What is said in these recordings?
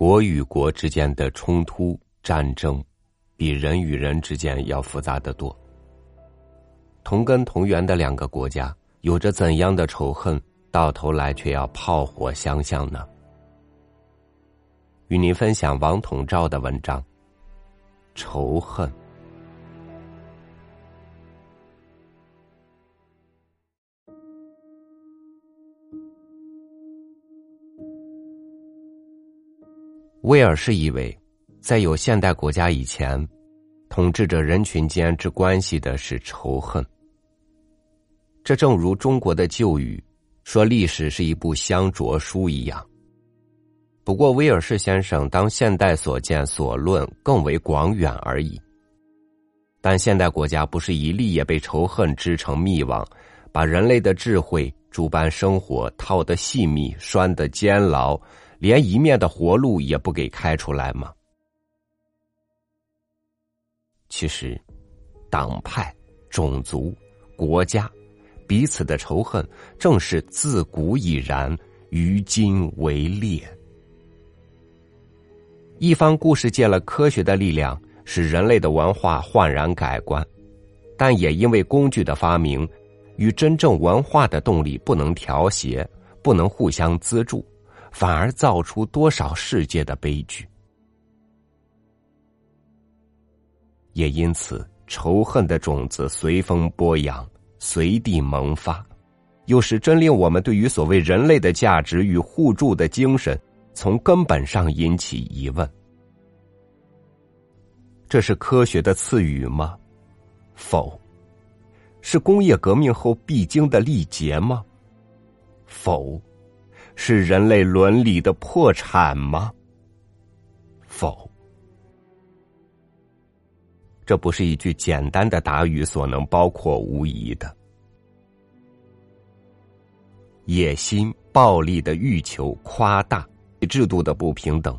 国与国之间的冲突战争，比人与人之间要复杂的多。同根同源的两个国家，有着怎样的仇恨，到头来却要炮火相向呢？与您分享王统照的文章《仇恨》。威尔士以为，在有现代国家以前，统治着人群间之关系的是仇恨。这正如中国的旧语说：“历史是一部香拙书”一样。不过，威尔士先生当现代所见所论更为广远而已。但现代国家不是一粒也被仇恨织成密网，把人类的智慧、诸般生活套得细密、拴得坚牢。连一面的活路也不给开出来吗？其实，党派、种族、国家彼此的仇恨，正是自古已然，于今为烈。一方故事借了科学的力量，使人类的文化焕然改观，但也因为工具的发明，与真正文化的动力不能调协，不能互相资助。反而造出多少世界的悲剧，也因此仇恨的种子随风播扬，随地萌发，又使真令我们对于所谓人类的价值与互助的精神，从根本上引起疑问：这是科学的赐予吗？否。是工业革命后必经的历劫吗？否。是人类伦理的破产吗？否，这不是一句简单的答语所能包括无疑的。野心、暴力的欲求、夸大、制度的不平等、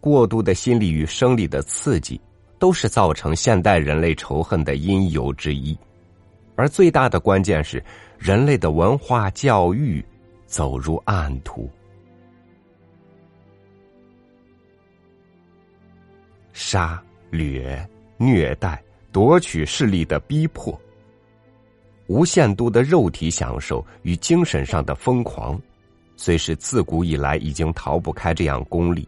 过度的心理与生理的刺激，都是造成现代人类仇恨的因由之一。而最大的关键是，人类的文化教育。走入暗途，杀掠、虐待、夺取势力的逼迫，无限度的肉体享受与精神上的疯狂，虽是自古以来已经逃不开这样功利，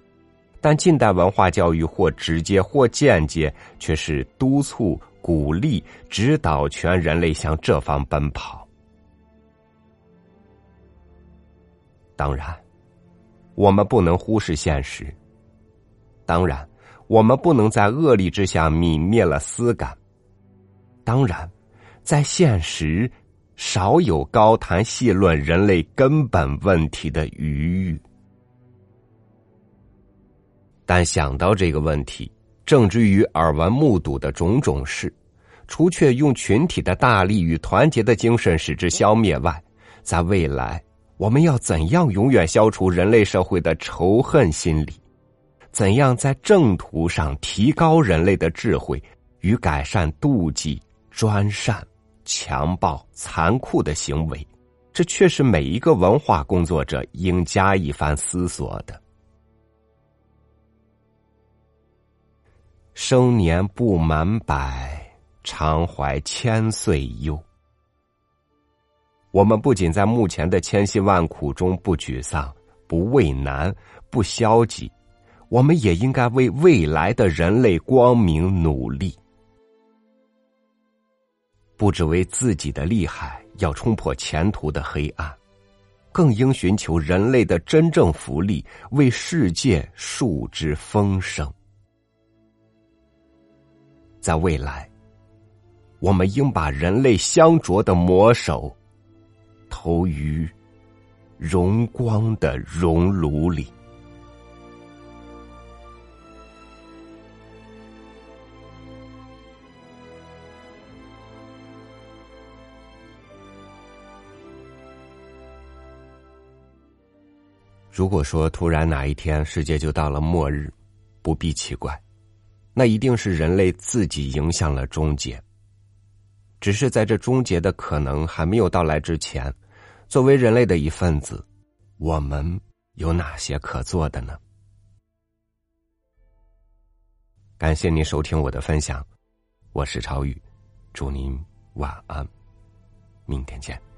但近代文化教育或直接或间接，却是督促、鼓励、指导全人类向这方奔跑。当然，我们不能忽视现实。当然，我们不能在恶力之下泯灭了私感。当然，在现实少有高谈细论人类根本问题的余裕。但想到这个问题，正之于耳闻目睹的种种事，除却用群体的大力与团结的精神使之消灭外，在未来。我们要怎样永远消除人类社会的仇恨心理？怎样在正途上提高人类的智慧与改善妒忌、专善、强暴、残酷的行为？这却是每一个文化工作者应加一番思索的。生年不满百，常怀千岁忧。我们不仅在目前的千辛万苦中不沮丧、不畏难、不消极，我们也应该为未来的人类光明努力。不只为自己的厉害要冲破前途的黑暗，更应寻求人类的真正福利，为世界树之丰盛。在未来，我们应把人类相着的魔手。投于荣光的熔炉里。如果说突然哪一天世界就到了末日，不必奇怪，那一定是人类自己影响了终结。只是在这终结的可能还没有到来之前作为人类的一份子我们有哪些可做的呢？感谢您收听我的分享我是朝宇祝您晚安明天见。